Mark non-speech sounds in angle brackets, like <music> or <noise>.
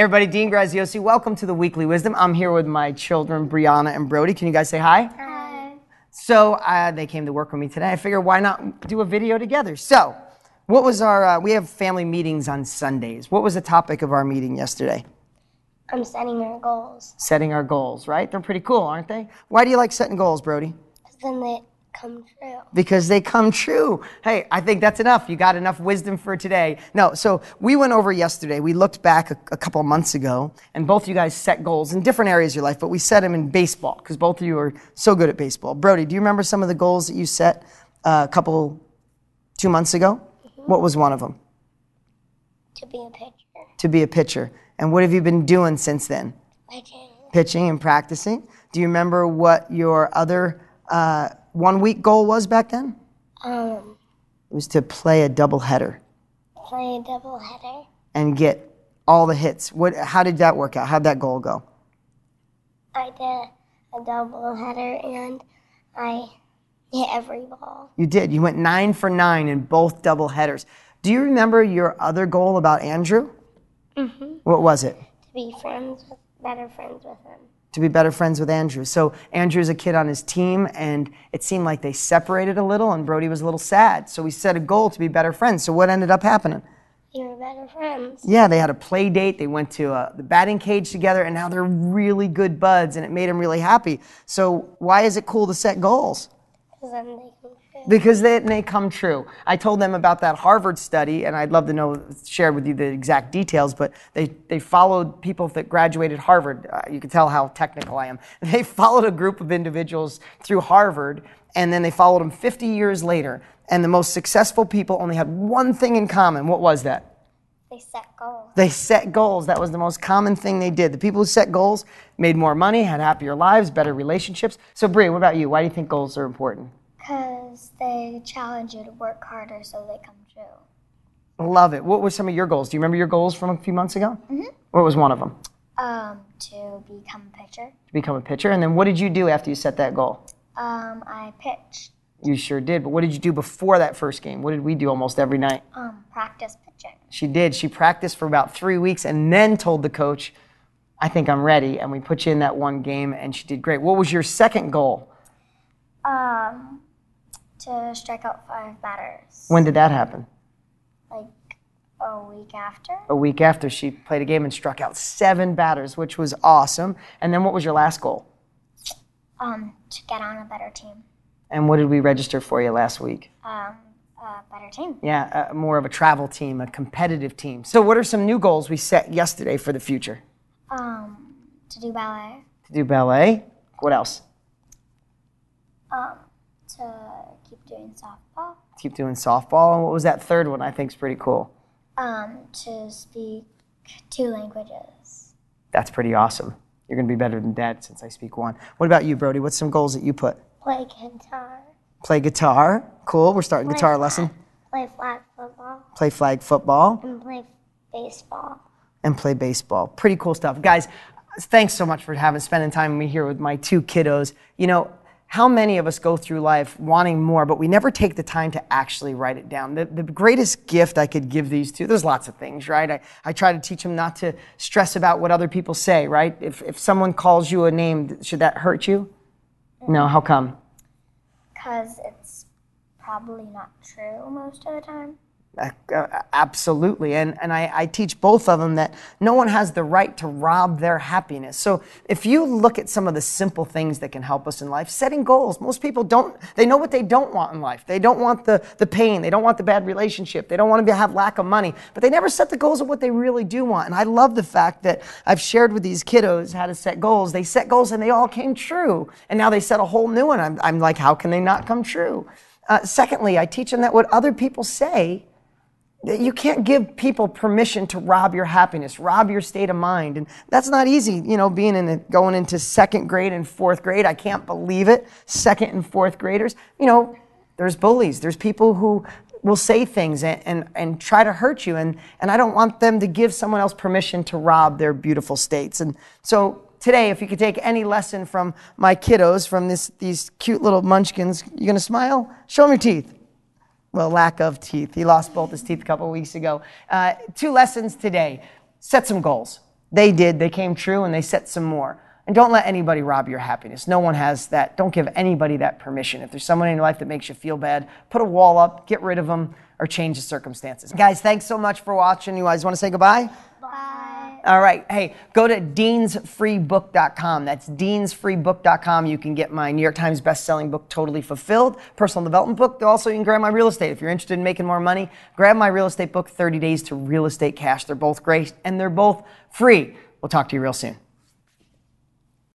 Everybody, Dean Graziosi, welcome to the Weekly Wisdom. I'm here with my children, Brianna and Brody. Can you guys say hi? Hi. So uh, they came to work with me today. I figured why not do a video together? So, what was our? Uh, we have family meetings on Sundays. What was the topic of our meeting yesterday? I'm setting our goals. Setting our goals, right? They're pretty cool, aren't they? Why do you like setting goals, Brody? Because then they come true. because they come true. Hey, I think that's enough. You got enough wisdom for today. No, so we went over yesterday. We looked back a, a couple months ago, and both of you guys set goals in different areas of your life, but we set them in baseball because both of you are so good at baseball. Brody, do you remember some of the goals that you set uh, a couple, two months ago? What was one of them? To be a pitcher. To be a pitcher. And what have you been doing since then? Pitching. Pitching and practicing. Do you remember what your other uh, one week goal was back then? Um, It was to play a doubleheader. play a double header. and get all the hits. What? How did that work out? How'd that goal go? I did a double header and I hit every ball. You did. You went nine for nine in both double headers. Do you remember your other goal about Andrew? Mm-hmm. What was it? To be friends with, better friends with him. To be better friends with Andrew. So Andrew's a kid on his team, and it seemed like they separated a little, and Brody was a little sad. So we set a goal to be better friends. So what ended up happening? They were better friends. Yeah, they had a play date. They went to uh, the batting cage together, and now they're really good buds, and it made them really happy. So why is it cool to set goals? Because then they true. Because they may come true. I told them about that Harvard study, and I'd love to know, share with you the exact details, but they, they followed people that graduated Harvard. Uh, you can tell how technical I am. <laughs> They followed a group of individuals through Harvard, and then they followed them 50 years later. And the most successful people only had one thing in common. What was that? They set goals. They set goals. That was the most common thing they did. The people who set goals made more money, had happier lives, better relationships. So, Brie, what about you? Why do you think goals are important? Because they challenge you to work harder so they come true. Love it. What were some of your goals? Do you remember your goals from a few months ago? Mm-hmm. What was one of them? Um, to become a pitcher. To become a pitcher. And then what did you do after you set that goal? Um, I pitched. You sure did. But what did you do before that first game? What did we do almost every night? Um, practice pitching. She did. She practiced for about three weeks and then told the coach, I think I'm ready. And we put you in that one game and she did great. What was your second goal? Um, to strike out five batters. When did that happen? Like a week after. A week after she played a game and struck out seven batters, which was awesome. And then what was your last goal? Um, to get on a better team. And what did we register for you last week? Um, a better team. Yeah, uh, more of a travel team, a competitive team. So, what are some new goals we set yesterday for the future? Um, to do ballet. To do ballet. What else? Um, to keep doing softball. Keep doing softball. And what was that third one? I think is pretty cool. Um, to speak two languages. That's pretty awesome. You're going to be better than dad since I speak one. What about you, Brody? What's some goals that you put? Play guitar. Play guitar. Cool. We're starting guitar flag. lesson. Play flag football. Play flag football And play baseball. and play baseball. Pretty cool stuff. Guys, thanks so much for having spending time with me here with my two kiddos. You know, how many of us go through life wanting more, but we never take the time to actually write it down? The, the greatest gift I could give these two, there's lots of things, right? I, I try to teach them not to stress about what other people say, right? If, if someone calls you a name, should that hurt you? No, how come? Because it's probably not true most of the time. Absolutely. And, and I, I teach both of them that no one has the right to rob their happiness. So if you look at some of the simple things that can help us in life, setting goals, most people don't, they know what they don't want in life. They don't want the, the pain. They don't want the bad relationship. They don't want to have lack of money, but they never set the goals of what they really do want. And I love the fact that I've shared with these kiddos how to set goals. They set goals and they all came true. And now they set a whole new one. I'm, I'm like, how can they not come true? Uh, secondly, I teach them that what other people say you can't give people permission to rob your happiness, rob your state of mind. And that's not easy, you know, being in going into second grade and fourth grade. I can't believe it. Second and fourth graders, you know, there's bullies, there's people who will say things and, and, and try to hurt you. And, and I don't want them to give someone else permission to rob their beautiful states. And so today, if you could take any lesson from my kiddos, from this, these cute little munchkins, you gonna smile? Show them your teeth well, lack of teeth. He lost both his teeth a couple weeks ago. Uh, two lessons today. Set some goals. They did, they came true, and they set some more. And don't let anybody rob your happiness. No one has that. Don't give anybody that permission. If there's someone in your life that makes you feel bad, put a wall up, get rid of them, or change the circumstances. Guys, thanks so much for watching. You guys want to say goodbye? All right. Hey, go to deansfreebook.com. That's deansfreebook.com. You can get my New York Times best-selling book, Totally Fulfilled, personal development book. Also, you can grab my real estate. If you're interested in making more money, grab my real estate book, 30 Days to Real Estate Cash. They're both great and they're both free. We'll talk to you real soon.